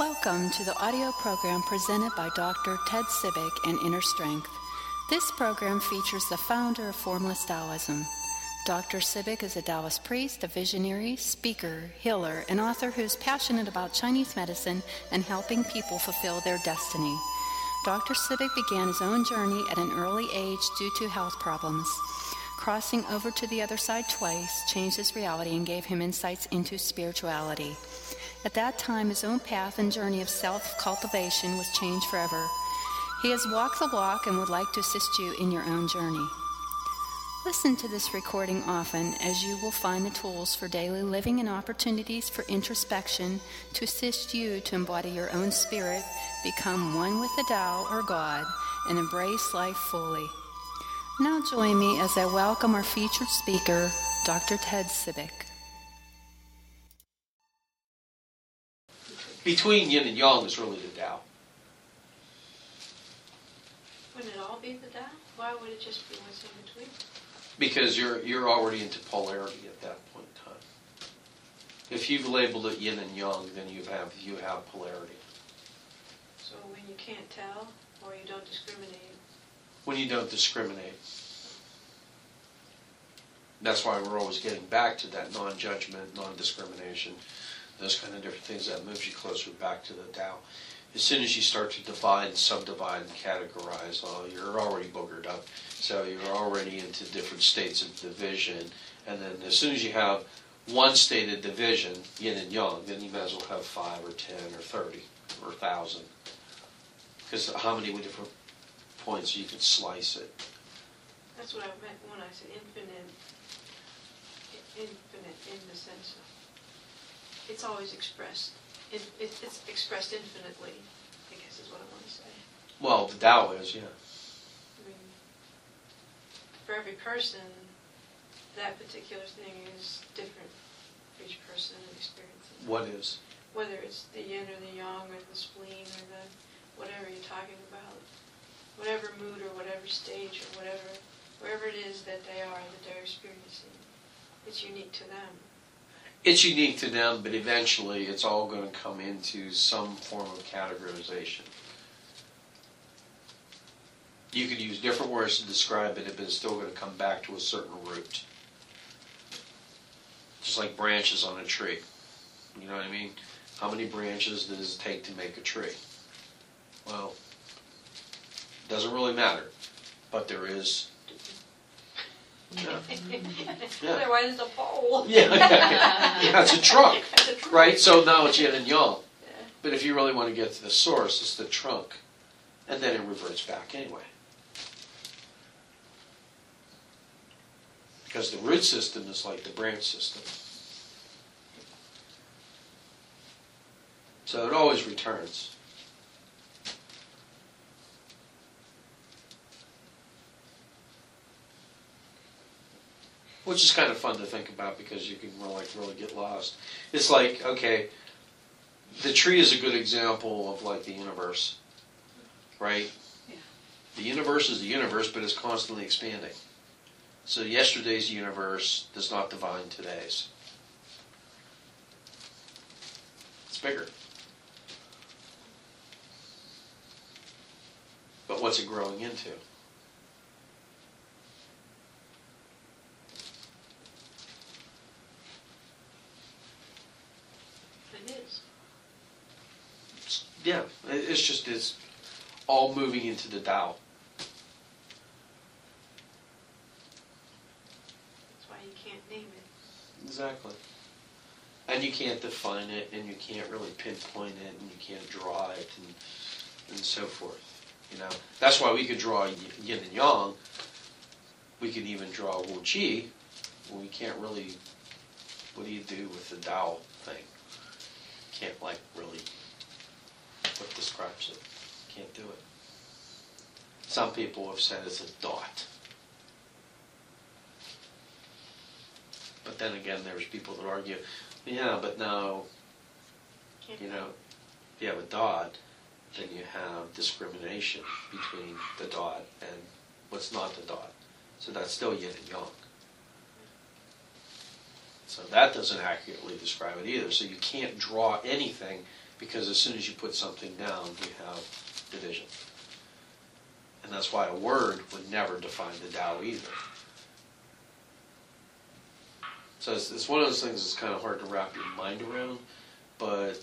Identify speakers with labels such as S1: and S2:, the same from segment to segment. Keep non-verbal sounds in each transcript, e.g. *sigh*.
S1: Welcome to the audio program presented by Dr. Ted Cibik and Inner Strength. This program features the founder of Formless Taoism. Dr. Cibik is a Taoist priest, a visionary, speaker, healer, and author who's passionate about Chinese medicine and helping people fulfill their destiny. Dr. Cibik began his own journey at an early age due to health problems. Crossing over to the other side twice changed his reality and gave him insights into spirituality. At that time, his own path and journey of self cultivation was changed forever. He has walked the walk and would like to assist you in your own journey. Listen to this recording often as you will find the tools for daily living and opportunities for introspection to assist you to embody your own spirit, become one with the Tao or God, and embrace life fully. Now join me as I welcome our featured speaker, Dr. Ted Cibik.
S2: Between yin and yang is really the Tao.
S3: Wouldn't it all be the Tao? Why would it just be what's in between?
S2: because you're you're already into polarity at that point in time. If you've labeled it yin and yang, then you have you have polarity.
S3: So when you can't tell or you don't discriminate,
S2: When you don't discriminate, that's why we're always getting back to that non-judgment, non-discrimination, those kind of different things that moves you closer back to the Tao. As soon as you start to divide, subdivide, and categorize, oh, you're already boogered up. So you're already into different states of division. And then as soon as you have one state of division, yin and yang, then you might as well have five or ten or thirty or thousand. Because how many different points you could slice it?
S3: that's what I meant when I said infinite. Infinite in the sense of it's always expressed. It, it, it's expressed infinitely. I guess is what I want to say.
S2: Well, the Tao is, yeah.
S3: I mean, for every person, that particular thing is different for each person and experiences.
S2: What is?
S3: whether it's the yin or the yang or the spleen or the whatever you're talking about, whatever mood or whatever stage or whatever, wherever it is that they are that they're experiencing, it's unique to them.
S2: It's unique to them, but eventually it's all going to come into some form of categorization. You could use different words to describe it, but it's still going to come back to a certain root. Just like branches on a tree. You know what I mean? How many branches does it take to make a tree? Well, it doesn't really matter, but there is. Yeah. *laughs*
S3: Otherwise, it's a pole. *laughs*
S2: Yeah, yeah, it's a trunk, *laughs*
S3: It's a trunk.
S2: right? So now it's yin and yang. But if you really want to get to the source, it's the trunk, and then it reverts back anyway. Because the root system is like the branch system. So it always returns. Which is kind of fun to think about because you can really, like really get lost. It's like, okay, the tree is a good example of like the universe, right?
S3: Yeah.
S2: The universe is the universe, but it's constantly expanding. So yesterday's universe does not define today's. It's bigger. But what's it growing into?
S3: It is.
S2: It's- yeah, it- it's just it's all moving into the Tao.
S3: That's why you can't name it.
S2: Exactly. And you can't define it, and you can't really pinpoint it, and you can't draw it, and, and so forth. You know, that's why we could draw y- yin and yang. We could even draw Wu Chi. We can't really. What do you do with the Tao thing? Can't like really. What describes it? Can't do it. Some people have said it's a dot. But then again, there's people that argue, yeah, but no,
S3: Can't
S2: you know, if you have a dot, then you have discrimination between the dot and what's not the dot. So that's still yin and yang. So that doesn't accurately describe it either. So you can't draw anything Because as soon as you put something down, you have division. And that's why a word would never define the Tao either. So it's, it's one of those things that's kind of hard to wrap your mind around, but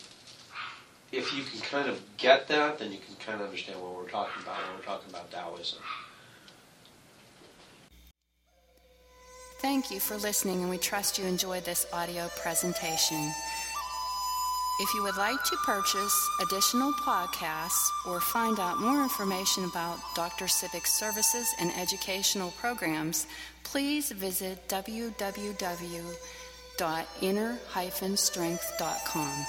S2: if you can kind of get that, then you can kind of understand what we're talking about when we're talking about Taoism.
S1: Thank you for listening, and we trust you enjoyed this audio presentation. If you would like to purchase additional podcasts or find out more information about Dr. Cibik's services and educational programs, please visit www.inner-strength.com.